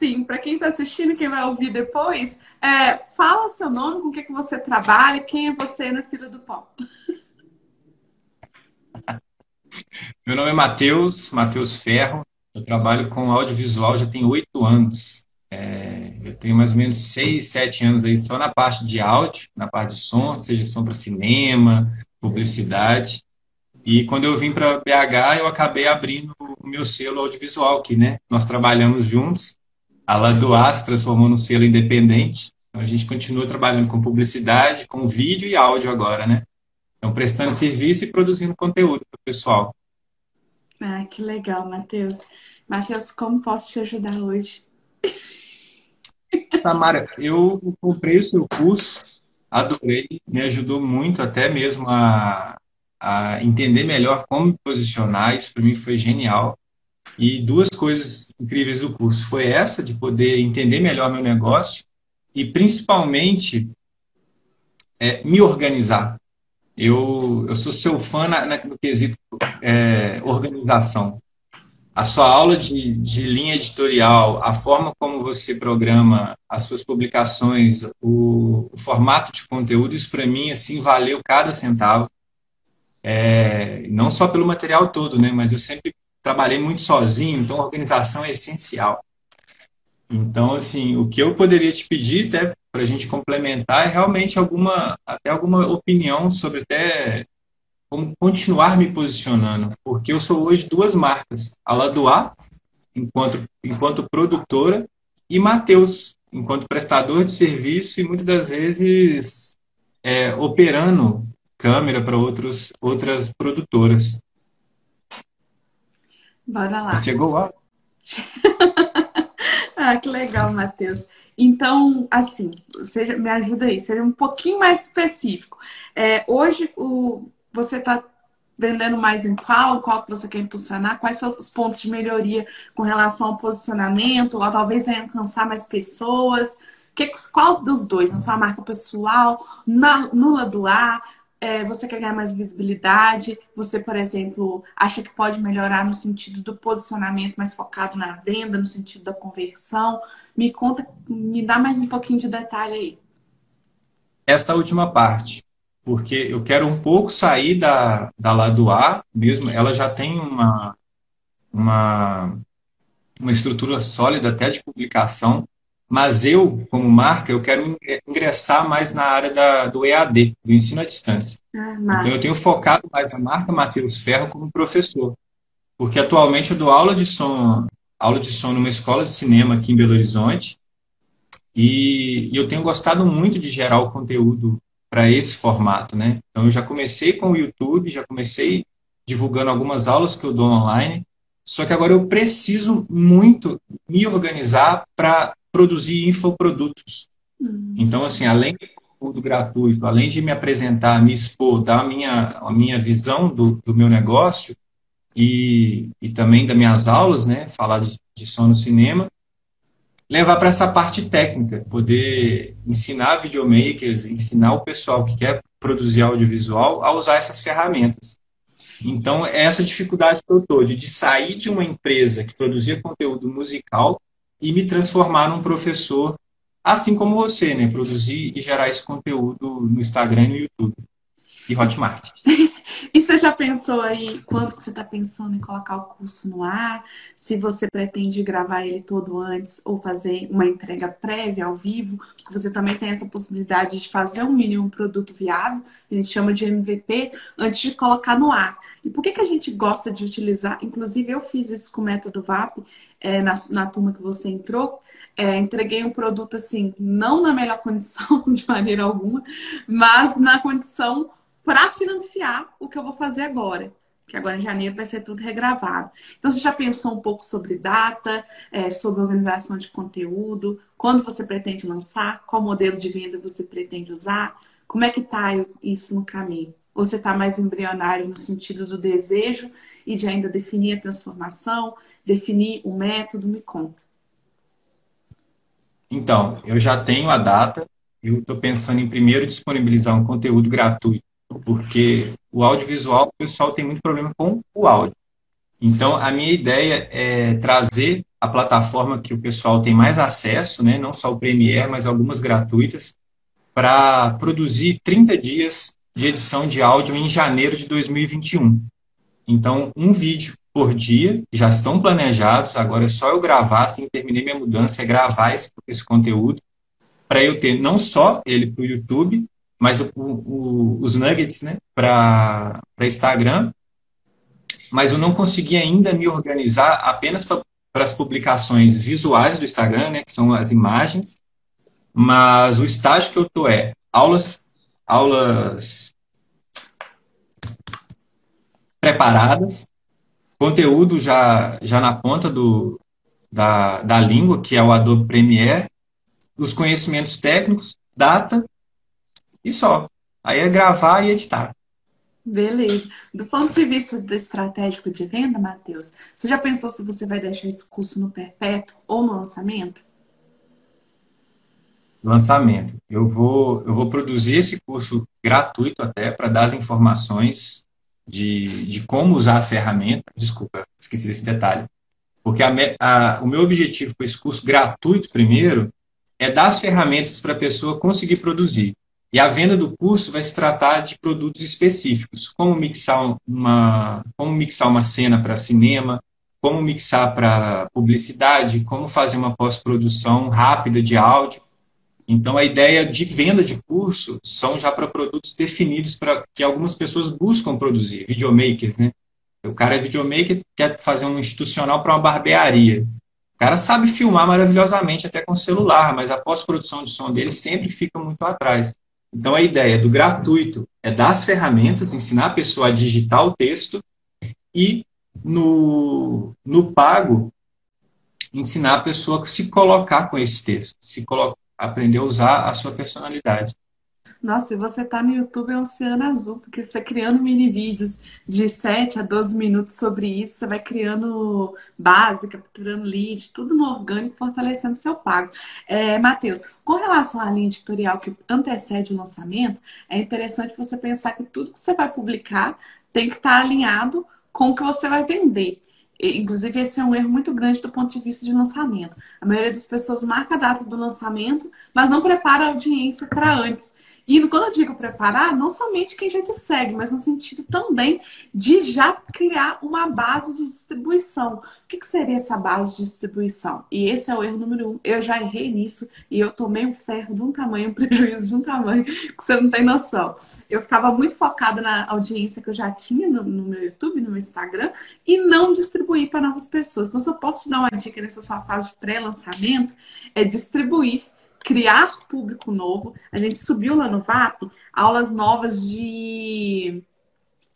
assim, para quem está assistindo, quem vai ouvir depois, é, fala seu nome, com o que, que você trabalha, quem é você na fila do pão. Meu nome é Matheus, Matheus Ferro. Eu trabalho com audiovisual já tem oito anos. É, eu tenho mais ou menos seis, sete anos aí só na parte de áudio, na parte de som, seja som para cinema, publicidade. E quando eu vim para BH, eu acabei abrindo o meu selo audiovisual aqui, né? Nós trabalhamos juntos. A Ladoa se transformou num selo independente. Então, a gente continua trabalhando com publicidade, com vídeo e áudio agora, né? Então, prestando serviço e produzindo conteúdo para o pessoal. Ah, que legal, Matheus. Matheus, como posso te ajudar hoje? Tamara, eu comprei o seu curso, adorei, me ajudou muito até mesmo a, a entender melhor como me posicionar, isso para mim foi genial. E duas coisas incríveis do curso foi essa, de poder entender melhor meu negócio e principalmente é, me organizar. Eu, eu sou seu fã na, na, no quesito é, organização. A sua aula de, de linha editorial, a forma como você programa as suas publicações, o, o formato de conteúdo, isso para mim assim valeu cada centavo. É, não só pelo material todo, né, mas eu sempre trabalhei muito sozinho, então organização é essencial. Então, assim, o que eu poderia te pedir, até para a gente complementar, é realmente alguma, até alguma opinião sobre até como continuar me posicionando, porque eu sou hoje duas marcas, a Ladoa, enquanto, enquanto produtora, e Matheus, enquanto prestador de serviço e muitas das vezes é, operando câmera para outros outras produtoras. Bora lá. Chegou lá. ah, que legal, Matheus. Então, assim, seja, me ajuda aí, seja um pouquinho mais específico. É, hoje, o, você está vendendo mais em qual? Qual que você quer impulsionar? Quais são os pontos de melhoria com relação ao posicionamento? Ou talvez em alcançar mais pessoas? Que, qual dos dois? Na sua marca pessoal, na, do ar? É, você quer ganhar mais visibilidade, você, por exemplo, acha que pode melhorar no sentido do posicionamento mais focado na venda, no sentido da conversão. Me conta, me dá mais um pouquinho de detalhe aí. Essa última parte, porque eu quero um pouco sair da, da lado A mesmo, ela já tem uma, uma, uma estrutura sólida até de publicação, mas eu, como marca, eu quero ingressar mais na área da, do EAD, do ensino à distância. Ah, então, eu tenho focado mais na marca Matheus Ferro como professor. Porque atualmente eu dou aula de som, aula de som numa escola de cinema aqui em Belo Horizonte. E, e eu tenho gostado muito de gerar o conteúdo para esse formato, né? Então, eu já comecei com o YouTube, já comecei divulgando algumas aulas que eu dou online. Só que agora eu preciso muito me organizar para produzir infoprodutos. Uhum. Então, assim, além do conteúdo gratuito, além de me apresentar, me expor, dar a minha, a minha visão do, do meu negócio e, e também das minhas aulas, né, falar de, de som no cinema, levar para essa parte técnica, poder ensinar videomakers, ensinar o pessoal que quer produzir audiovisual a usar essas ferramentas. Então, é essa dificuldade que eu estou, de sair de uma empresa que produzia conteúdo musical e me transformar num professor, assim como você, né? Produzir e gerar esse conteúdo no Instagram e no YouTube. E Hotmart. e você já pensou aí quanto que você está pensando em colocar o curso no ar? Se você pretende gravar ele todo antes ou fazer uma entrega prévia ao vivo, você também tem essa possibilidade de fazer um mínimo produto viável, a gente chama de MVP, antes de colocar no ar. E por que, que a gente gosta de utilizar? Inclusive, eu fiz isso com o método VAP, é, na, na turma que você entrou. É, entreguei um produto assim, não na melhor condição de maneira alguma, mas na condição para financiar o que eu vou fazer agora. Que agora em janeiro vai ser tudo regravado. Então, você já pensou um pouco sobre data, é, sobre organização de conteúdo, quando você pretende lançar, qual modelo de venda você pretende usar, como é que está isso no caminho? Ou você está mais embrionário no sentido do desejo e de ainda definir a transformação, definir o método? Me conta. Então, eu já tenho a data, eu estou pensando em primeiro disponibilizar um conteúdo gratuito porque o audiovisual, o pessoal tem muito problema com o áudio. Então, a minha ideia é trazer a plataforma que o pessoal tem mais acesso, né, não só o Premiere, mas algumas gratuitas, para produzir 30 dias de edição de áudio em janeiro de 2021. Então, um vídeo por dia, já estão planejados, agora é só eu gravar, assim terminei minha mudança, é gravar esse, esse conteúdo, para eu ter não só ele para o YouTube, mas o, o, os nuggets né, para Instagram, mas eu não consegui ainda me organizar apenas para as publicações visuais do Instagram, né, que são as imagens, mas o estágio que eu estou é aulas, aulas preparadas, conteúdo já, já na ponta do, da, da língua, que é o Adobe Premiere, os conhecimentos técnicos, data e só. Aí é gravar e editar. Beleza. Do ponto de vista estratégico de venda, Matheus, você já pensou se você vai deixar esse curso no perpétuo ou no lançamento? Lançamento. Eu vou, eu vou produzir esse curso gratuito até para dar as informações de, de como usar a ferramenta. Desculpa, esqueci desse detalhe. Porque a, a, o meu objetivo com esse curso gratuito, primeiro, é dar as ferramentas para a pessoa conseguir produzir. E a venda do curso vai se tratar de produtos específicos, como mixar uma, como mixar uma cena para cinema, como mixar para publicidade, como fazer uma pós-produção rápida de áudio. Então, a ideia de venda de curso são já para produtos definidos para que algumas pessoas buscam produzir, videomakers, né? O cara é videomaker, quer fazer um institucional para uma barbearia. O cara sabe filmar maravilhosamente até com celular, mas a pós-produção de som dele sempre fica muito atrás. Então, a ideia do gratuito é dar as ferramentas, ensinar a pessoa a digitar o texto e no, no pago, ensinar a pessoa a se colocar com esse texto, se colo aprender a usar a sua personalidade. Nossa, e você tá no YouTube é um oceano azul, porque você criando mini vídeos de 7 a 12 minutos sobre isso, você vai criando base, capturando lead, tudo no orgânico, fortalecendo seu pago. É, Matheus, com relação à linha editorial que antecede o lançamento, é interessante você pensar que tudo que você vai publicar tem que estar alinhado com o que você vai vender. Inclusive, esse é um erro muito grande do ponto de vista de lançamento. A maioria das pessoas marca a data do lançamento, mas não prepara a audiência para antes. E quando eu digo preparar, não somente quem já te segue, mas no sentido também de já criar uma base de distribuição. O que, que seria essa base de distribuição? E esse é o erro número um. Eu já errei nisso e eu tomei um ferro de um tamanho, um prejuízo de um tamanho que você não tem noção. Eu ficava muito focada na audiência que eu já tinha no, no meu YouTube, no meu Instagram, e não distribuir para novas pessoas. Então, se eu posso te dar uma dica nessa sua fase de pré-lançamento, é distribuir criar público novo. A gente subiu lá no VAP aulas novas de,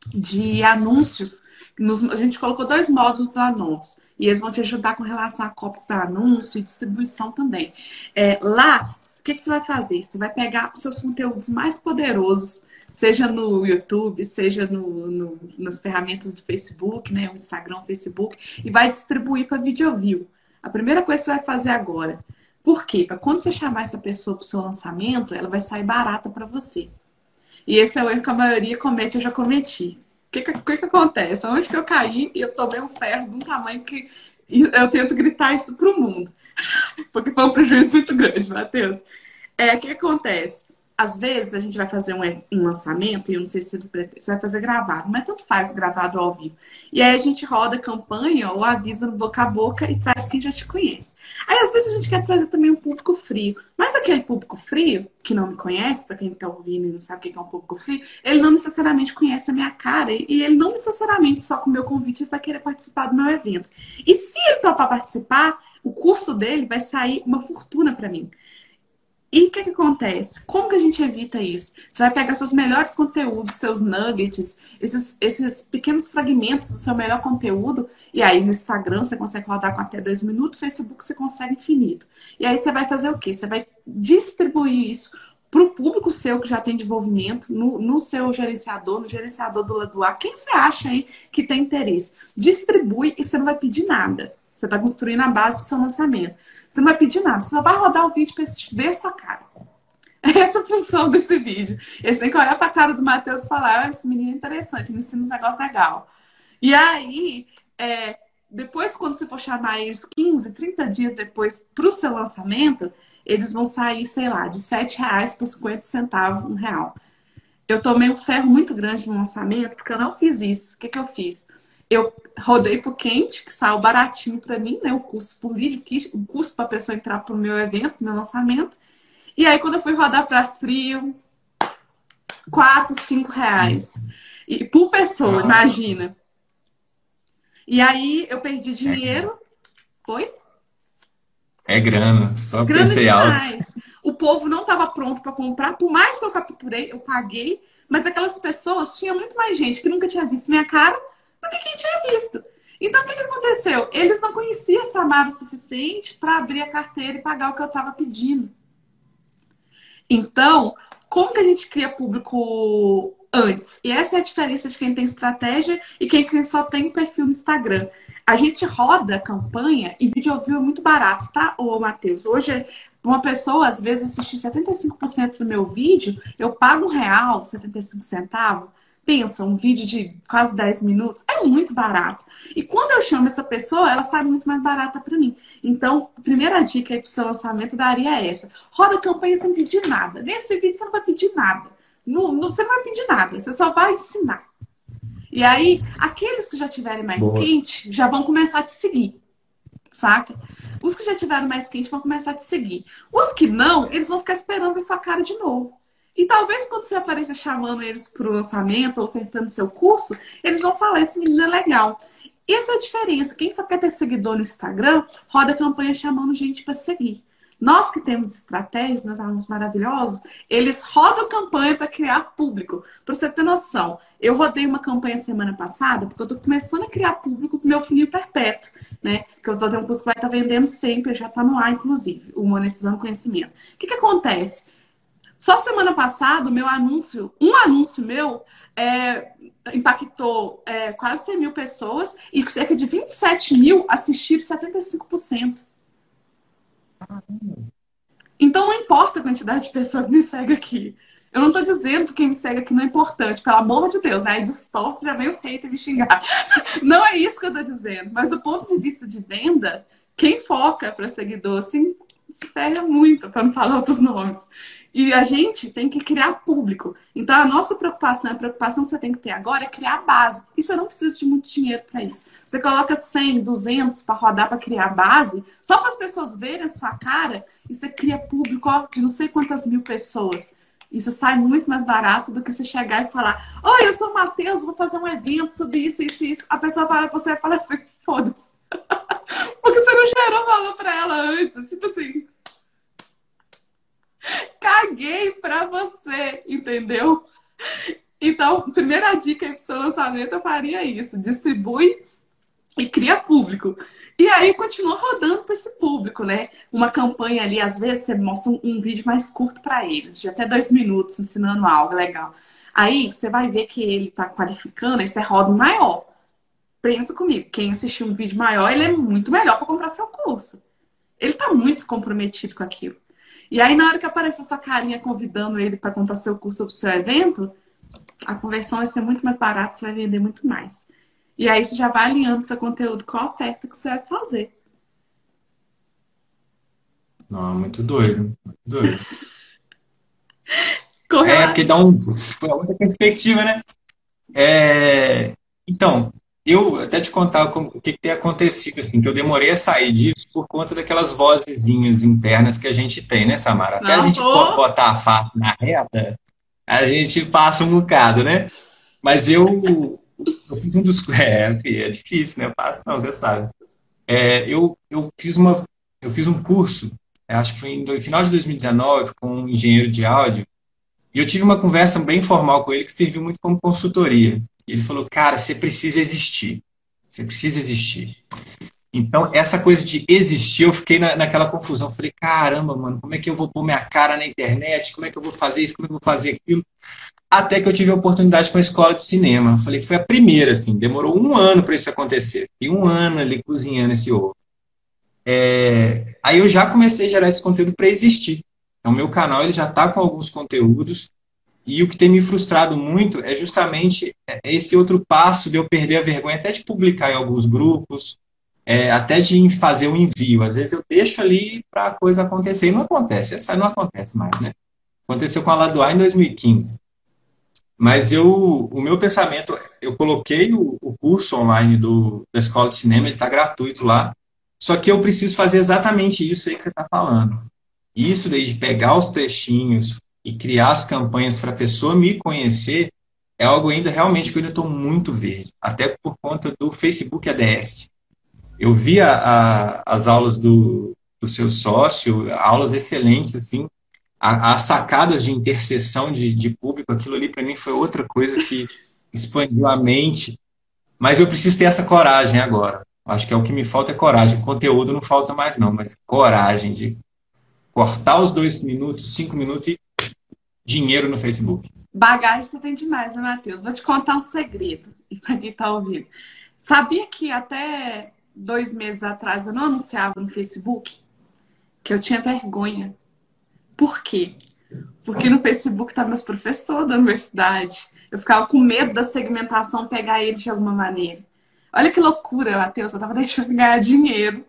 de anúncios. Nos, a gente colocou dois módulos novos. E eles vão te ajudar com relação a cópia para anúncio e distribuição também. É, lá, o que, que você vai fazer? Você vai pegar os seus conteúdos mais poderosos, seja no YouTube, seja no, no, nas ferramentas do Facebook, né? O Instagram, o Facebook, e vai distribuir para VideoView. A primeira coisa que você vai fazer agora, por quê? Para quando você chamar essa pessoa para o seu lançamento, ela vai sair barata para você. E esse é o erro que a maioria comete, eu já cometi. O que, que, que, acontece? Onde que eu caí e eu tomei um ferro de um tamanho que eu tento gritar isso para o mundo. Porque foi um prejuízo muito grande, Matheus. É, o que acontece? Às vezes a gente vai fazer um, um, lançamento, e eu não sei se você vai fazer gravado, mas tanto faz gravado ao vivo. E aí a gente roda campanha ou avisa no boca a boca e traz quem já te conhece. Aí às vezes a gente quer trazer também um público frio. Mas aquele público frio, que não me conhece, para quem está ouvindo e não sabe o que é um público frio, ele não necessariamente conhece a minha cara e ele não necessariamente só com o meu convite vai querer participar do meu evento. E se ele topar participar, o curso dele vai sair uma fortuna para mim. E o que, que acontece? Como que a gente evita isso? Você vai pegar seus melhores conteúdos, seus nuggets, esses, esses pequenos fragmentos do seu melhor conteúdo, e aí no Instagram você consegue rodar com até dois minutos, Facebook você consegue infinito. E aí você vai fazer o quê? Você vai distribuir isso para o público seu que já tem desenvolvimento, no, no, seu gerenciador, no gerenciador do lado A, quem você acha aí que tem interesse? Distribui e você não vai pedir nada. Você está construindo a base do seu lançamento. Você não vai pedir nada, você só vai rodar o vídeo para ver sua cara. Essa é a função desse vídeo. E você tem que olhar para a cara do Matheus e falar: ah, esse menino é interessante, ele ensina uns negócios legais. E aí, é, depois, quando você for chamar eles 15 15, 30 dias depois para o seu lançamento, eles vão sair, sei lá, de 7 reais por 50 centavos, um real. Eu tomei um ferro muito grande no lançamento, porque eu não fiz isso. O que, que eu fiz? Eu rodei pro quente, que saiu baratinho para mim, né? O custo por lead, o custo para a pessoa entrar pro meu evento, meu lançamento. E aí, quando eu fui rodar para frio, 4, 5 reais. E por pessoa, ah. imagina. E aí eu perdi é dinheiro. É. Oi? É grana, só grana pensei demais. alto. O povo não estava pronto para comprar, por mais que eu capturei, eu paguei, mas aquelas pessoas tinha muito mais gente que nunca tinha visto minha cara que quem tinha visto. Então o que, que aconteceu? Eles não conheciam Samara o suficiente para abrir a carteira e pagar o que eu estava pedindo. Então, como que a gente cria público antes? E essa é a diferença de quem tem estratégia e quem só tem perfil no Instagram. A gente roda campanha e vídeo ao vivo é muito barato, tá, ô Matheus? Hoje, uma pessoa, às vezes, assistir 75% do meu vídeo, eu pago um real, 75 centavos. Pensa, um vídeo de quase 10 minutos é muito barato. E quando eu chamo essa pessoa, ela sai muito mais barata para mim. Então, a primeira dica aí pro seu lançamento daria essa. Roda a campanha sem pedir nada. Nesse vídeo você não vai pedir nada. No, no, você não vai pedir nada, você só vai ensinar. E aí, aqueles que já tiverem mais Boa. quente já vão começar a te seguir. Saca? Os que já tiveram mais quente vão começar a te seguir. Os que não, eles vão ficar esperando ver sua cara de novo. E talvez quando você apareça chamando eles para o lançamento, ofertando seu curso, eles vão falar: esse menino é legal. Essa é a diferença. Quem só quer ter seguidor no Instagram, roda campanha chamando gente para seguir. Nós que temos estratégias, meus alunos maravilhosos, eles rodam campanha para criar público. Para você ter noção, eu rodei uma campanha semana passada, porque eu estou começando a criar público com meu funil perpétuo, né? Que eu vou ter um curso que vai estar tá vendendo sempre, já está no ar, inclusive, o Monetizando Conhecimento. O que, que acontece? Só semana passada, meu anúncio, um anúncio meu, é, impactou é, quase 100 mil pessoas e cerca de 27 mil assistiram 75%. Então não importa a quantidade de pessoas que me segue aqui. Eu não tô dizendo que quem me segue aqui não é importante, pelo amor de Deus, né? Aí distorce, já vem os haters me xingar. Não é isso que eu tô dizendo. Mas do ponto de vista de venda, quem foca para seguidor, assim, se ferra muito, para não falar outros nomes. E a gente tem que criar público. Então, a nossa preocupação, a preocupação que você tem que ter agora é criar base. E você não precisa de muito dinheiro para isso. Você coloca 100, 200 para rodar para criar base, só para as pessoas verem a sua cara, e você cria público ó, de não sei quantas mil pessoas. Isso sai muito mais barato do que você chegar e falar: Oi, eu sou o Matheus, vou fazer um evento sobre isso, isso, isso. A pessoa fala para você e fala assim: foda-se. Porque você não gerou valor para ela antes. Tipo assim. Caguei pra você, entendeu? Então, primeira dica aí pro seu lançamento, eu faria isso. Distribui e cria público. E aí continua rodando para esse público, né? Uma campanha ali, às vezes você mostra um, um vídeo mais curto para eles, de até dois minutos, ensinando algo legal. Aí você vai ver que ele tá qualificando, aí você roda um maior. Pensa comigo, quem assistir um vídeo maior, ele é muito melhor para comprar seu curso. Ele tá muito comprometido com aquilo. E aí, na hora que aparecer sua carinha convidando ele para contar seu curso ou seu evento, a conversão vai ser muito mais barata, você vai vender muito mais. E aí você já vai alinhando seu conteúdo com a oferta que você vai fazer. Não, muito doido, muito doido. é, porque dá um, outra perspectiva, né? É, então, eu até te contar o que, que tem acontecido, assim, que eu demorei a sair disso por conta daquelas vozinhas internas que a gente tem, né, Samara? Até Não, a gente pô. botar a faca na reta, a gente passa um bocado, né? Mas eu, eu fiz um dos. É, é difícil, né? Passo, não, você sabe. É, eu, eu, fiz uma, eu fiz um curso, acho que foi no final de 2019, com um engenheiro de áudio, e eu tive uma conversa bem formal com ele que serviu muito como consultoria. Ele falou, cara, você precisa existir. Você precisa existir. Então, essa coisa de existir, eu fiquei na, naquela confusão. Falei, caramba, mano, como é que eu vou pôr minha cara na internet? Como é que eu vou fazer isso? Como é que eu vou fazer aquilo? Até que eu tive a oportunidade com a escola de cinema. Falei, foi a primeira, assim. Demorou um ano para isso acontecer. E um ano ali cozinhando esse ovo. É... Aí eu já comecei a gerar esse conteúdo para existir. Então, meu canal ele já está com alguns conteúdos e o que tem me frustrado muito é justamente esse outro passo de eu perder a vergonha até de publicar em alguns grupos, é, até de fazer o envio. Às vezes eu deixo ali para a coisa acontecer e não acontece. Essa não acontece mais, né? Aconteceu com a Ladoa em 2015. Mas eu, o meu pensamento, eu coloquei o, o curso online do, da Escola de Cinema, ele está gratuito lá. Só que eu preciso fazer exatamente isso aí que você está falando. Isso daí de pegar os trechinhos e criar as campanhas para a pessoa me conhecer é algo ainda realmente que eu ainda estou muito verde. Até por conta do Facebook ADS. Eu vi a, a, as aulas do, do seu sócio, aulas excelentes, assim, as sacadas de interseção de, de público, aquilo ali para mim foi outra coisa que expandiu a mente. Mas eu preciso ter essa coragem agora. Acho que é o que me falta é coragem. Conteúdo não falta mais não, mas coragem de cortar os dois minutos, cinco minutos e dinheiro no Facebook. Bagagem você tem demais, né, Matheus? Vou te contar um segredo. E para quem está ouvindo. Sabia que até dois meses atrás eu não anunciava no Facebook? Que eu tinha vergonha. Por quê? Porque no Facebook tá meus professores da universidade. Eu ficava com medo da segmentação pegar eles de alguma maneira. Olha que loucura, Matheus. Eu tava deixando de ganhar dinheiro.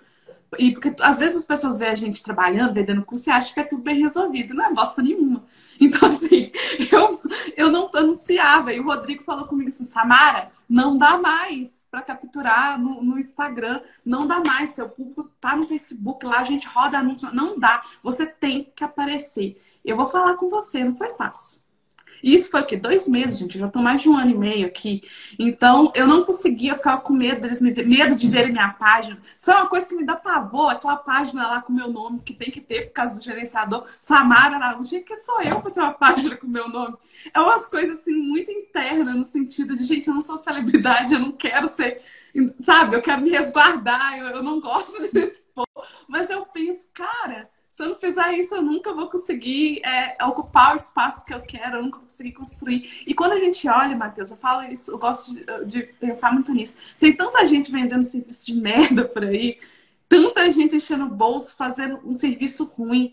E porque às vezes as pessoas veem a gente trabalhando, vendendo curso e acham que é tudo bem resolvido. Não é bosta nenhuma. Então, assim, eu, eu não anunciava. E o Rodrigo falou comigo assim: Samara, não dá mais para capturar no, no, Instagram. Não dá mais. Seu público tá no Facebook, lá a gente roda anúncio. Não dá. Você tem que aparecer. Eu vou falar com você, não foi fácil. Isso foi o quê? Dois meses, gente. Eu já tô mais de um ano e meio aqui. Então, eu não conseguia, eu ficava com medo deles me medo de verem minha página. Isso é uma coisa que me dá pavor, aquela página lá com meu nome, que tem que ter por causa do gerenciador. Samara Araújo, que sou eu para ter uma página com meu nome. É umas coisas, assim, muito internas, no sentido de, gente, eu não sou celebridade, eu não quero ser sabe, eu quero me resguardar, eu, eu não gosto de me expor. Mas eu penso, cara, se eu não fizer isso, eu nunca vou conseguir é, ocupar o espaço que eu quero, eu nunca vou conseguir construir. E quando a gente olha, Matheus, eu falo isso, eu gosto de, de pensar muito nisso. Tem tanta gente vendendo serviço de merda por aí, tanta gente enchendo o bolso, fazendo um serviço ruim,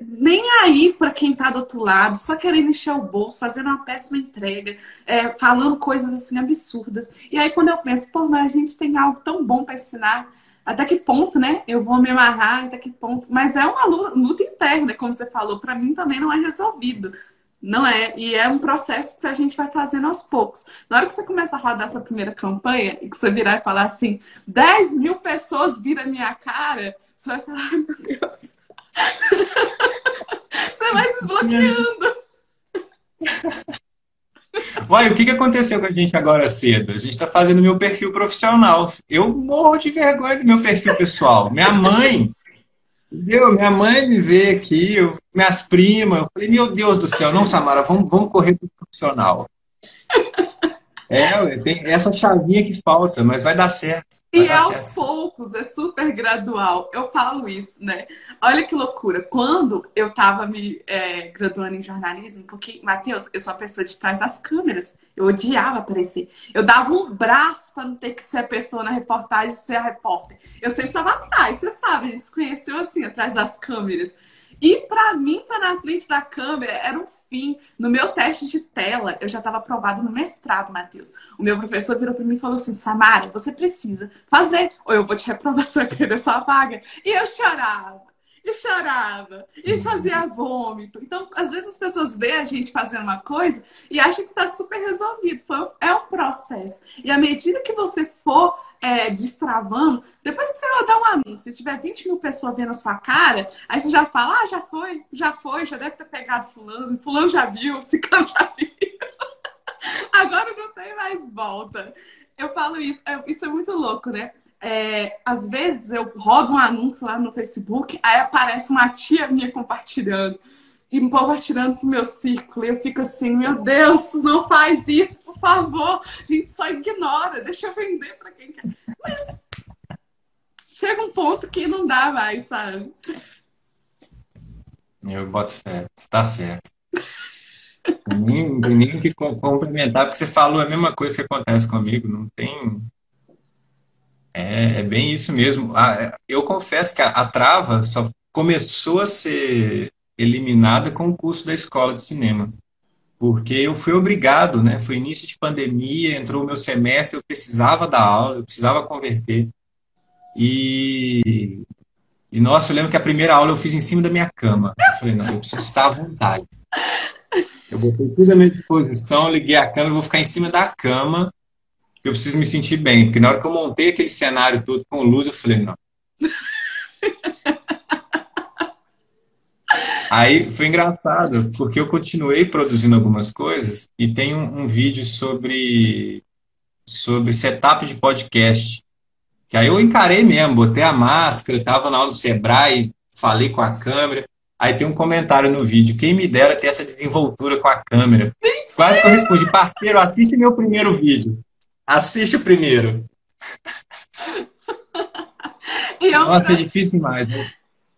nem aí para quem está do outro lado, só querendo encher o bolso, fazendo uma péssima entrega, é, falando coisas assim absurdas. E aí quando eu penso, pô, mas a gente tem algo tão bom para ensinar até que ponto, né? Eu vou me amarrar, até que ponto. Mas é uma luta, interna, como você falou. Para mim também não é resolvido. Não é. E é um processo que a gente vai fazendo aos poucos. Na hora que você começa a rodar essa primeira campanha e que você virar e falar assim: 10 mil pessoas viram a minha cara, você vai falar: ai meu Deus. você vai desbloqueando. Uai, o que, que aconteceu com a gente agora cedo? A gente está fazendo meu perfil profissional. Eu morro de vergonha do meu perfil pessoal. Minha mãe, entendeu? Minha mãe me vê aqui, eu, minhas primas. Eu falei, meu Deus do céu, não, Samara, vamos, vamos correr para o profissional. É, tem essa chavinha que falta, mas vai dar certo. Vai e dar aos certo. poucos, é super gradual. Eu falo isso, né? Olha que loucura. Quando eu estava me é, graduando em jornalismo, porque, Matheus, eu sou a pessoa de trás das câmeras. Eu odiava aparecer. Eu dava um braço para não ter que ser a pessoa na reportagem, ser a repórter. Eu sempre estava atrás, você sabe, a gente se conheceu assim, atrás das câmeras. E para mim, tá na frente da câmera era um fim. No meu teste de tela, eu já estava aprovado no mestrado, Matheus. O meu professor virou para mim e falou assim: Samara, você precisa fazer, ou eu vou te reprovar, você vai perder sua vaga. E eu chorava, e chorava, e fazia vômito. Então, às vezes as pessoas veem a gente fazendo uma coisa e acham que está super resolvido. É um processo. E à medida que você for é, destravando, depois que você rodar um anúncio, se tiver 20 mil pessoas vendo a sua cara, aí você já fala, ah, já foi, já foi, já deve ter pegado fulano, fulano já viu, ciclano já viu. Agora não tem mais volta. Eu falo isso, é, isso é muito louco, né? É, às vezes eu rodo um anúncio lá no Facebook, aí aparece uma tia minha compartilhando e compartilhando pro meu círculo. E eu fico assim, meu Deus, não faz isso, por favor. A gente só ignora, deixa eu vender para quem quer. Mas chega um ponto que não dá mais, sabe? Eu boto fé, está certo. nem, nem que complementar, porque você falou a mesma coisa que acontece comigo, não tem. É, é bem isso mesmo. Ah, eu confesso que a, a trava só começou a ser eliminada com o curso da escola de cinema. Porque eu fui obrigado, né? Foi início de pandemia, entrou o meu semestre, eu precisava dar aula, eu precisava converter. E, e, nossa, eu lembro que a primeira aula eu fiz em cima da minha cama. Eu falei, não, eu preciso estar à vontade. Eu botei tudo à minha disposição, liguei a câmera, eu vou ficar em cima da cama, eu preciso me sentir bem. Porque na hora que eu montei aquele cenário todo com luz, eu falei, não. Aí foi engraçado, porque eu continuei produzindo algumas coisas e tem um, um vídeo sobre, sobre setup de podcast. Que aí eu encarei mesmo, botei a máscara, estava na aula do Sebrae, falei com a câmera. Aí tem um comentário no vídeo, quem me dera ter essa desenvoltura com a câmera. Mentira! Quase que eu respondi, parceiro, assiste meu primeiro vídeo. Assiste o primeiro. Nossa, é difícil demais. Né?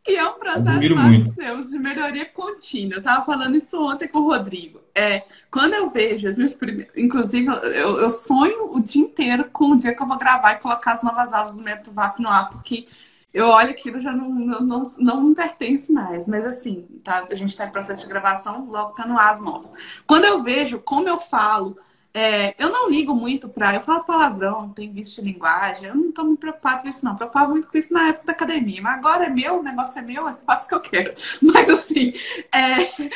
E é um processo, Deus, de melhoria contínua. Eu estava falando isso ontem com o Rodrigo. É, quando eu vejo as minhas primeiras. Inclusive, eu, eu, sonho o dia inteiro com o dia que eu vou gravar e colocar as novas aulas do Método VAP no ar, porque eu olho aquilo já não, não, não, não me pertence mais. Mas assim, tá, a gente está em processo de gravação, logo tá no ar as novas. Quando eu vejo como eu falo é, eu não ligo muito para. Eu falo palavrão, tem vício de linguagem, eu não estou muito preocupado com isso, não. Eu preocupava muito com isso na época da academia, mas agora é meu, o negócio é meu, eu faço o que eu quero. Mas assim, é,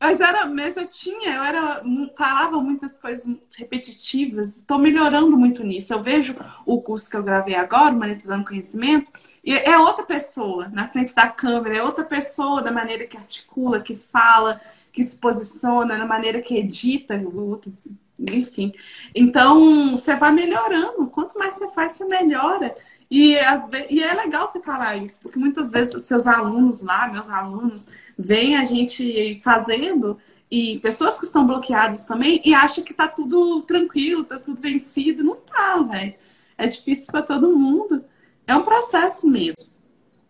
mas era, mas eu tinha, eu era, falava muitas coisas repetitivas, estou melhorando muito nisso. Eu vejo o curso que eu gravei agora, Monetizando Conhecimento, e é outra pessoa na frente da câmera, é outra pessoa da maneira que articula, que fala, que se posiciona, na maneira que edita, o enfim. Então, você vai melhorando. Quanto mais você faz, você melhora. E, às vezes, e é legal você falar isso, porque muitas vezes os seus alunos lá, meus alunos, veem a gente fazendo e pessoas que estão bloqueadas também e acham que tá tudo tranquilo, tá tudo vencido. Não tá, velho. É difícil para todo mundo. É um processo mesmo.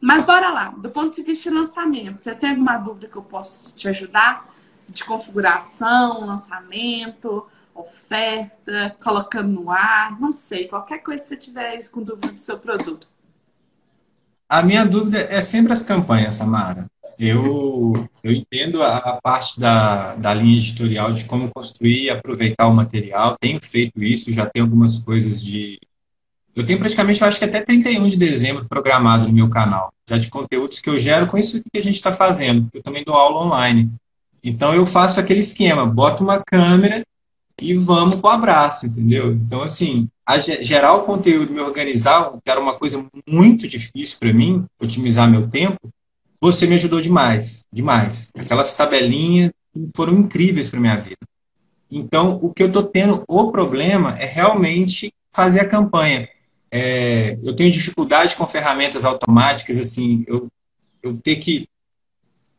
Mas bora lá, do ponto de vista de lançamento, você tem alguma dúvida que eu posso te ajudar? De configuração, lançamento, oferta, colocando no ar, não sei, qualquer coisa que você tiver com dúvida do seu produto. A minha dúvida é sempre as campanhas, Samara. Eu, eu entendo a, a parte da, da linha editorial de como construir e aproveitar o material. Tenho feito isso, já tenho algumas coisas de. Eu tenho praticamente, eu acho que até 31 de dezembro programado no meu canal, já de conteúdos que eu gero com isso que a gente está fazendo. Eu também dou aula online. Então eu faço aquele esquema, boto uma câmera e vamos pro abraço, entendeu? Então, assim, gerar o conteúdo, me organizar, que era uma coisa muito difícil para mim, otimizar meu tempo, você me ajudou demais, demais. Aquelas tabelinhas foram incríveis para minha vida. Então, o que eu estou tendo, o problema é realmente fazer a campanha. É, eu tenho dificuldade com ferramentas automáticas, assim, eu, eu ter que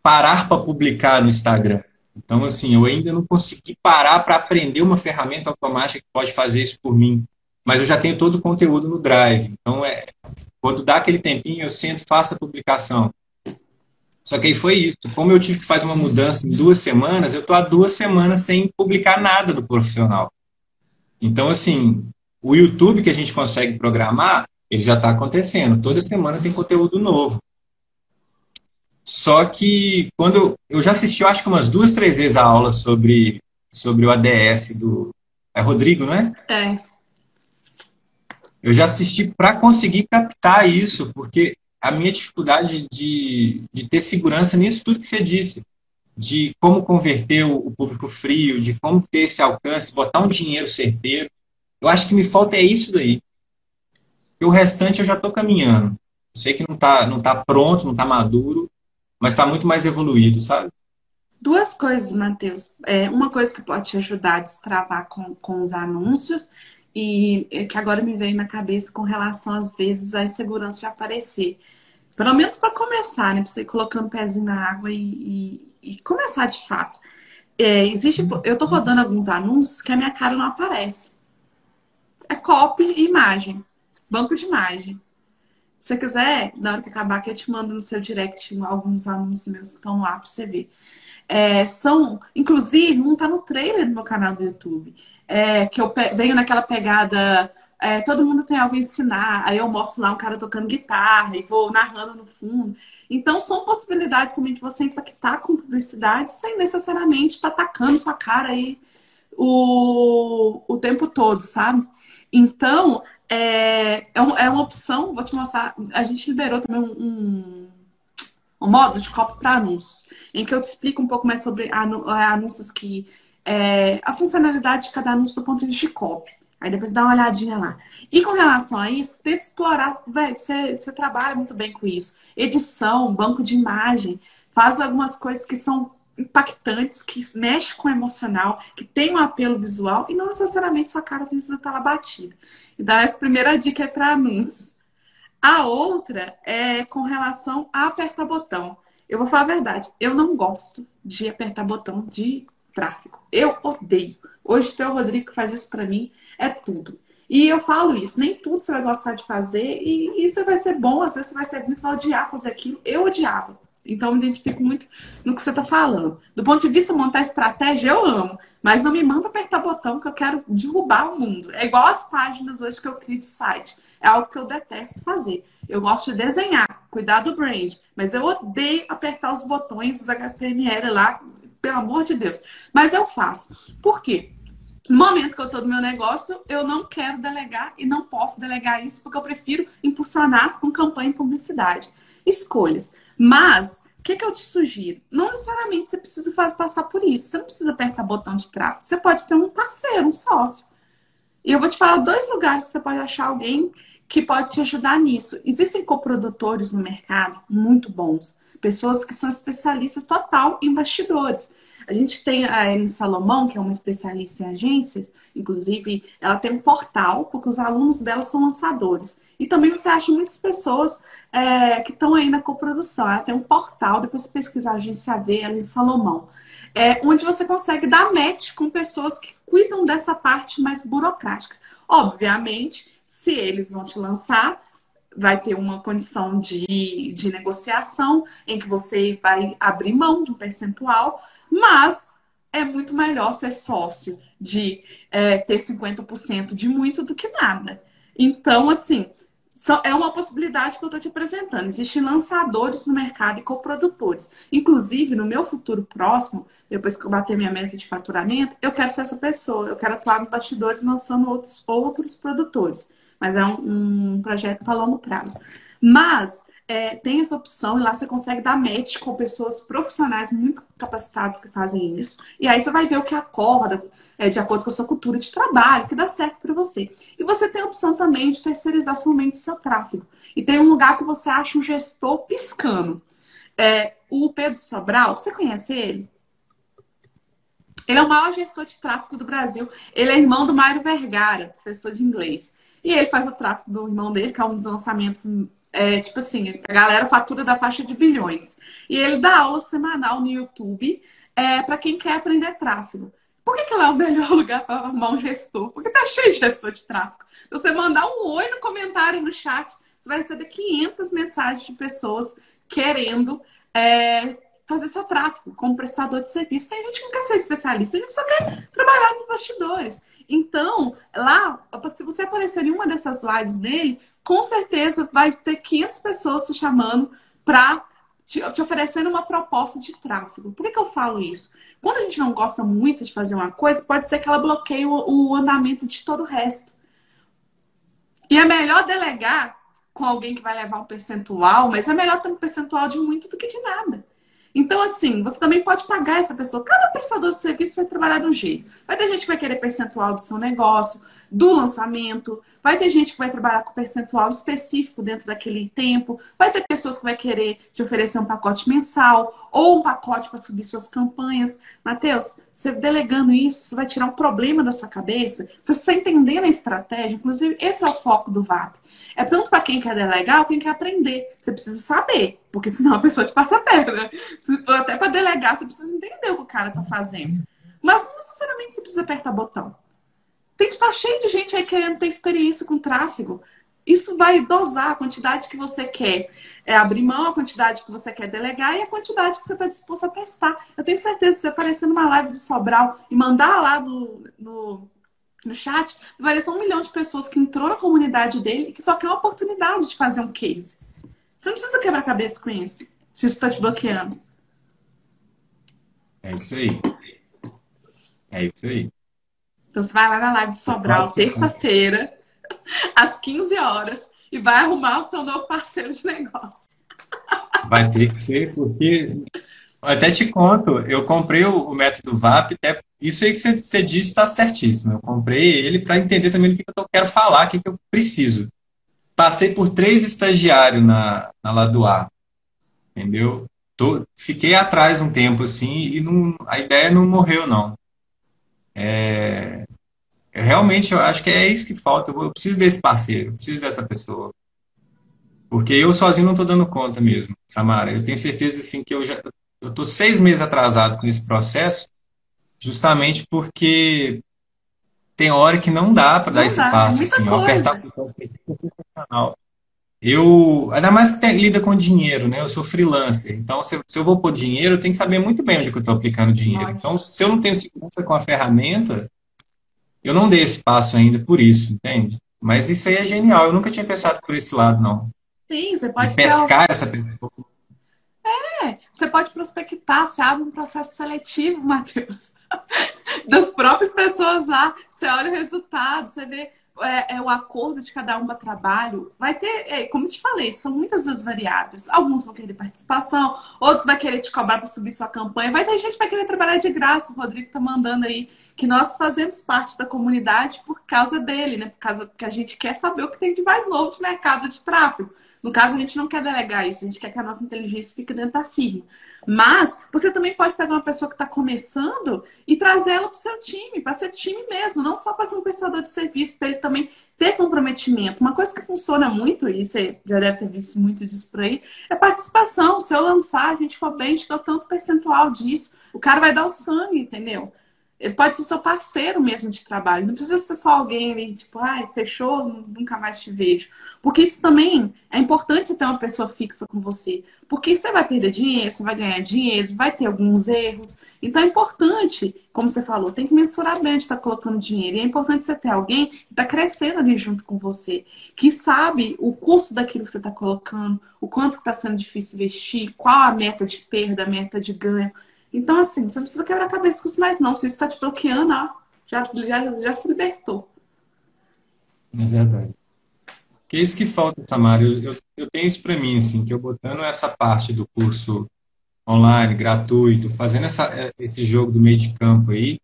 parar para publicar no Instagram. Então, assim, eu ainda não consegui parar para aprender uma ferramenta automática que pode fazer isso por mim. Mas eu já tenho todo o conteúdo no Drive. Então, é, quando dá aquele tempinho, eu sento, faço a publicação. Só que aí foi isso. Como eu tive que fazer uma mudança em duas semanas, eu estou há duas semanas sem publicar nada do profissional. Então, assim, o YouTube que a gente consegue programar, ele já está acontecendo. Toda semana tem conteúdo novo. Só que quando eu já assisti, eu acho que umas duas, três vezes a aula sobre, sobre o ADS do. É Rodrigo, não é? É. Eu já assisti para conseguir captar isso, porque a minha dificuldade de, de ter segurança nisso tudo que você disse, de como converter o, público frio, de como ter esse alcance, botar um dinheiro certeiro, eu acho que me falta é isso daí. E o restante eu já estou caminhando. Eu sei que não está não tá pronto, não está maduro, mas está muito mais evoluído, sabe? Duas coisas, Matheus. É, uma coisa que pode te ajudar a destravar com, com os anúncios e é que agora me veio na cabeça com relação, às vezes, à insegurança de aparecer. Pelo menos para começar, né? Para você ir colocando o pezinho na água e, e, e começar de fato. É, existe, eu estou rodando alguns anúncios que a minha cara não aparece. É copy e imagem. Banco de imagem. Se você quiser, na hora que acabar aqui, eu te mando no seu direct alguns anúncios meus que estão lá para você ver. É, são, inclusive, um tá no trailer do meu canal do YouTube. É, que eu venho naquela pegada. É, todo mundo tem algo a ensinar. Aí eu mostro lá um cara tocando guitarra e vou narrando no fundo. Então, são possibilidades também de você impactar com publicidade sem necessariamente estar tá atacando sua cara aí o, o tempo todo, sabe? Então, é, é, é uma opção, vou te mostrar. A gente liberou também um, um, modo de copy para anúncios, em que eu te explico um pouco mais sobre é, anúncios que. É, a funcionalidade de cada anúncio do ponto de vista de copy. Aí depois dá uma olhadinha lá. E com relação a isso, tenta explorar, velho, você, você trabalha muito bem com isso. Edição, banco de imagem, faz algumas coisas que são impactantes, que mexem com o emocional, que tem um apelo visual e não necessariamente sua cara precisa estar lá batida. Então, essa primeira dica é para anúncios. A outra é com relação a apertar botão. Eu vou falar a verdade, eu não gosto de apertar botão de tráfego. Eu odeio. Hoje o Rodrigo que faz isso para mim, é tudo. E eu falo isso, nem tudo você vai gostar de fazer e isso vai ser bom, às vezes você vai ser ruim, você vai odiar fazer aquilo. Eu odiava. Então, eu me identifico muito no que você está falando. Do ponto de vista montar estratégia, eu amo. Mas não me manda apertar botão que eu quero derrubar o mundo. É igual as páginas hoje que eu crio de site. É algo que eu detesto fazer. Eu gosto de desenhar, cuidar do brand. Mas eu odeio apertar os botões, os HTML lá, pelo amor de Deus. Mas eu faço. Por quê? No momento que eu estou no meu negócio, eu não quero delegar e não posso delegar isso porque eu prefiro impulsionar com campanha e publicidade. Escolhas. Mas, o que, que eu te sugiro? Não necessariamente você precisa fazer, passar por isso. Você não precisa apertar botão de tráfego. Você pode ter um parceiro, um sócio. E eu vou te falar dois lugares que você pode achar alguém que pode te ajudar nisso. Existem coprodutores no mercado muito bons pessoas que são especialistas total em bastidores. A gente tem a Ellen Salomão, que é uma especialista em agência, inclusive ela tem um portal, porque os alunos dela são lançadores. E também você acha muitas pessoas é, que estão aí na coprodução. Ela tem um portal, depois você pesquisar a agência V, Ellen Salomão, é, onde você consegue dar match com pessoas que cuidam dessa parte mais burocrática. Obviamente, se eles vão te lançar, vai ter uma condição de, de negociação em que você vai abrir mão de um percentual, mas é muito melhor ser sócio de é, ter 50% de muito do que nada. Então, assim, é uma possibilidade que eu estou te apresentando. Existem lançadores no mercado e coprodutores. Inclusive, no meu futuro próximo, depois que eu bater minha meta de faturamento, eu quero ser essa pessoa. Eu quero atuar no bastidores lançando outros, outros produtores mas é um, um projeto para longo prazo. Mas é, tem essa opção e lá você consegue dar match com pessoas profissionais muito capacitadas que fazem isso. E aí você vai ver o que acorda é, de acordo com a sua cultura de trabalho, que dá certo para você. E você tem a opção também de terceirizar somente o seu tráfego. E tem um lugar que você acha um gestor piscando. É, o Pedro Sobral, você conhece ele? Ele é o maior gestor de tráfego do Brasil. Ele é irmão do Mário Vergara, professor de inglês. E ele faz o tráfego do irmão dele, que é um dos lançamentos, é, tipo assim, a galera fatura da faixa de bilhões. E ele dá aula semanal no YouTube é, para quem quer aprender tráfego. Por que, que lá é o melhor lugar para arrumar um gestor? Porque tá cheio de gestor de tráfego. Se você mandar um oi no comentário, no chat, você vai receber 500 mensagens de pessoas querendo é, fazer seu tráfego como prestador de serviço. Tem gente que não quer ser especialista, tem gente que só quer trabalhar nos bastidores. Então, lá, se você aparecer em uma dessas lives dele, com certeza vai ter 500 pessoas te chamando para te, te, oferecendo uma proposta de tráfego. Por que, que, eu falo isso? Quando a gente não gosta muito de fazer uma coisa, pode ser que ela bloqueie o, o andamento de todo o resto. E é melhor delegar com alguém que vai levar um percentual, mas é melhor ter um percentual de muito do que de nada. Então, assim, você também pode pagar essa pessoa. Cada prestador de serviço vai trabalhar de um jeito. Vai ter gente que vai querer percentual do seu negócio, do lançamento. Vai ter gente que vai trabalhar com percentual específico dentro daquele tempo. Vai ter pessoas que vai querer te oferecer um pacote mensal ou um pacote para subir suas campanhas. Mateus, você delegando isso, você vai tirar um problema da sua cabeça. Você está entendendo a estratégia. Inclusive, esse é o foco do VAP. É tanto para quem quer delegar quem quer aprender. Você precisa saber, porque senão a pessoa te passa a perna. Até para delegar, você precisa entender o que o cara está fazendo. Mas não necessariamente você precisa apertar botão. Tem que estar cheio de gente aí querendo ter experiência com tráfego. Isso vai dosar a quantidade que você quer é, abrir mão, a quantidade que você quer delegar e a quantidade que você está disposto a testar. Eu tenho certeza se aparecer numa live de Sobral e mandar lá no, no, no chat, vai aparecer um milhão de pessoas que entrou na comunidade dele e que só quer a oportunidade de fazer um case. Você não precisa quebrar cabeça com isso, se isso está te bloqueando. É isso aí. É isso aí. Então você vai lá na live de Sobral, terça-feira. às 15 horas e vai arrumar o seu novo parceiro de negócio. Vai ter que ser, porque até te conto, eu comprei o, o método VAP, até, isso aí que você, você disse está certíssimo. Eu comprei ele para entender também o que, eu quero falar, o que, que eu preciso. Passei por três estagiários na, na Ladoar, entendeu? Tô, fiquei atrás um tempo assim e não, a ideia não morreu, não. É, realmente eu acho que é isso que falta. Eu, preciso desse parceiro, eu preciso dessa pessoa. Porque eu sozinho não estou dando conta mesmo, Samara. Eu tenho certeza assim, que eu já estou seis meses atrasado com esse processo, justamente porque tem hora que não dá para dar esse dá, passo. Assim, apertar o botão é sensacional. Eu, ainda mais que tem, lida com dinheiro, né? Eu sou freelancer. Então, se, se eu vou pôr dinheiro, eu tenho que saber muito bem onde eu estou aplicando dinheiro. Então, se eu não tenho segurança com a ferramenta, eu não dei esse passo ainda por isso, entende? Mas isso aí é genial. Eu nunca tinha pensado por esse lado, não. Sim, você pode De pescar essa pessoa. É, você pode prospectar, você abre um processo seletivo, Matheus, das próprias pessoas lá, você olha o resultado, você vê é, é, o acordo de cada um para trabalho, vai ter, é, como te falei, são muitas as variáveis. Alguns vão querer participação, outros vão querer te cobrar para subir sua campanha, vai ter gente que vai querer trabalhar de graça. O Rodrigo tá mandando aí que nós fazemos parte da comunidade por causa dele, né? Por causa que a gente quer saber o que tem de mais novo de mercado de tráfego. No caso, a gente não quer delegar isso, a gente quer que a nossa inteligência fique dentro da firma. Mas você também pode pegar uma pessoa que está começando e trazê-la para o seu time, para ser time mesmo, não só para ser um prestador de serviço, para ele também ter comprometimento. Uma coisa que funciona muito, e você já deve ter visto muito disso por aí, é participação. Se eu lançar, a gente for bem, a gente dá tanto percentual disso. O cara vai dar o sangue, entendeu? Ele pode ser seu parceiro mesmo de trabalho. Não precisa ser só alguém ali, tipo, ai, fechou, nunca mais te vejo. Porque isso também é importante você ter uma pessoa fixa com você. Porque você vai perder dinheiro, você vai ganhar dinheiro, vai ter alguns erros. Então é importante, como você falou, tem que mensurar bem onde está colocando dinheiro. E é importante você ter alguém que está crescendo ali junto com você, que sabe o custo daquilo que você está colocando, o quanto está sendo difícil investir, qual a meta de perda, a meta de ganho. Então, assim, você não precisa quebrar a cabeça com isso mais, não. Se isso está te bloqueando, ó, já, já, já se libertou. É verdade. Que é isso que falta, Tamara. Eu, eu, eu tenho isso para mim, assim, que eu botando essa parte do curso online, gratuito, fazendo essa, é, esse jogo do meio de campo aí,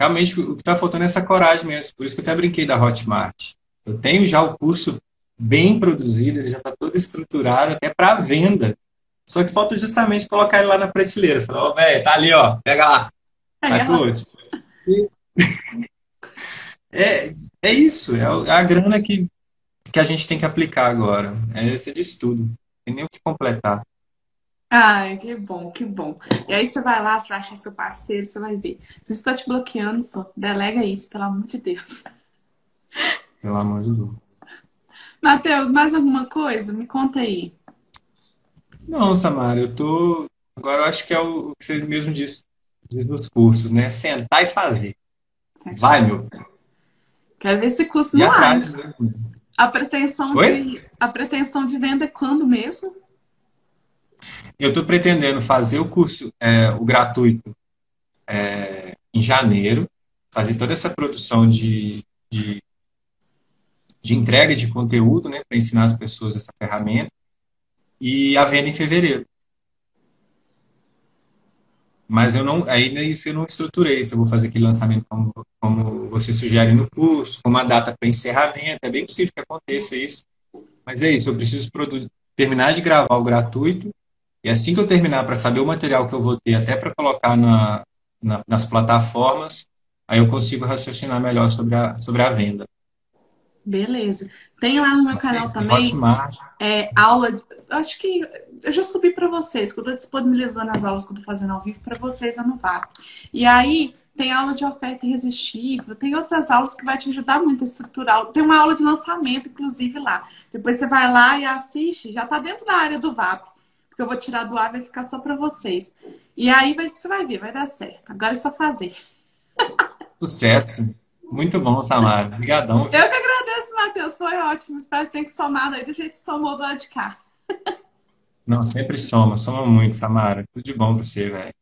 realmente o que está faltando é essa coragem mesmo. Por isso que eu até brinquei da Hotmart. Eu tenho já o curso bem produzido, ele já está todo estruturado, até para venda. Só que falta justamente colocar ele lá na prateleira. Falar, ó, oh, velho, tá ali, ó, pega lá. Sacou? É, é isso, é a grana que, que a gente tem que aplicar agora. É, você disse tudo. Tem nem o que completar. Ai, que bom, que bom. E aí você vai lá, você vai achar seu parceiro, você vai ver. Se está te bloqueando, só delega isso, pelo amor de Deus. Pelo amor de Deus. Matheus, mais alguma coisa? Me conta aí. Não, Samara, eu tô. Agora eu acho que é o que você mesmo disse dos cursos, né? Sentar e fazer. Vai, meu. Quero ver esse curso no ar. A pretensão, de, a pretensão de venda é quando mesmo? Eu estou pretendendo fazer o curso, é, o gratuito, é, em janeiro, fazer toda essa produção de, de, de entrega de conteúdo, né, para ensinar as pessoas essa ferramenta e a venda em fevereiro. Mas eu não, ainda isso eu não estruturei, se eu vou fazer aquele lançamento como, como você sugere no curso, com uma data para encerramento, é bem possível que aconteça isso. Mas é isso, eu preciso produzir, terminar de gravar o gratuito, e assim que eu terminar para saber o material que eu vou ter, até para colocar na, na, nas plataformas, aí eu consigo raciocinar melhor sobre a, sobre a venda. Beleza. Tem lá no meu canal também é, aula. Acho que eu já subi para vocês, que eu estou disponibilizando as aulas que eu estou fazendo ao vivo para vocês no VAP. E aí tem aula de oferta irresistível, tem outras aulas que vai te ajudar muito a estruturar. Tem uma aula de lançamento, inclusive, lá. Depois você vai lá e assiste, já está dentro da área do VAP. Porque eu vou tirar do ar e vai ficar só para vocês. E aí vai, você vai ver, vai dar certo. Agora é só fazer. Sucesso. Muito bom, Tamara. Obrigadão. Eu que agradeço, Matheus. Foi ótimo. Espero que tenha somado aí do jeito que somou do lado de cá. Não, sempre soma. Soma muito, Samara. Tudo de bom você, velho.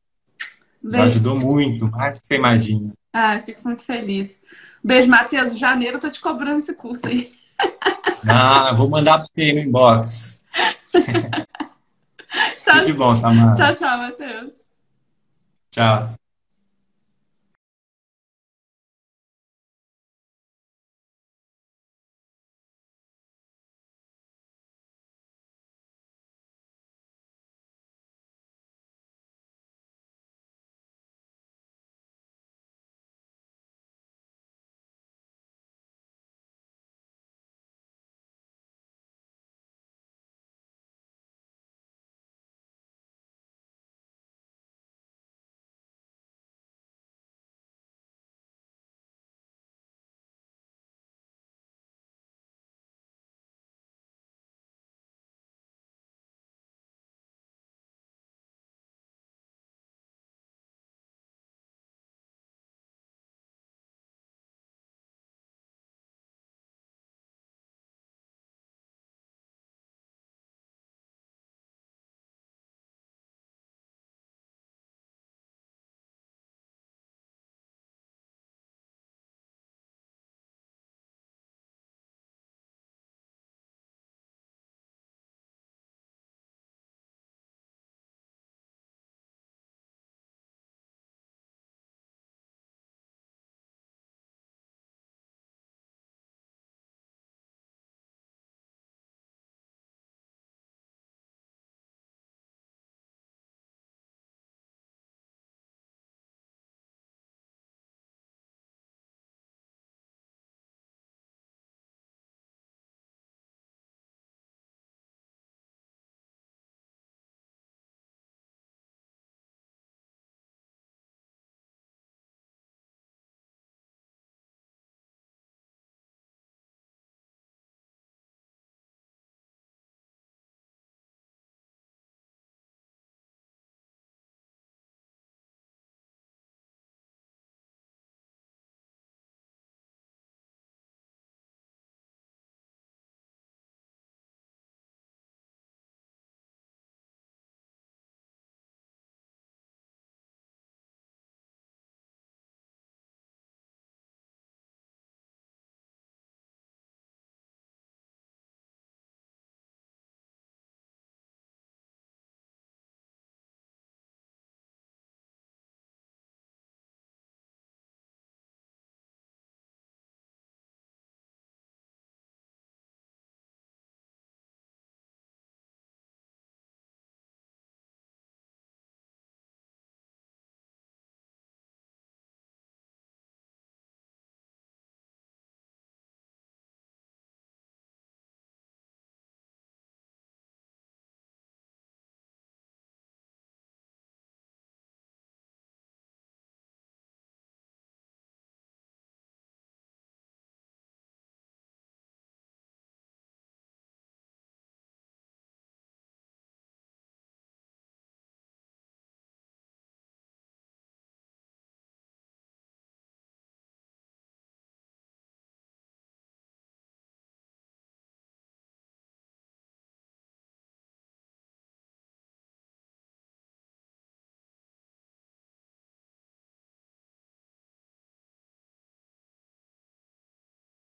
Já ajudou muito, mais do que você imagina. Ah, fico muito feliz. Beijo, Matheus. Em janeiro eu tô te cobrando esse curso aí. Ah, vou mandar para você no inbox. tchau, Tudo de bom, Samara. Tchau, tchau, Matheus. Tchau.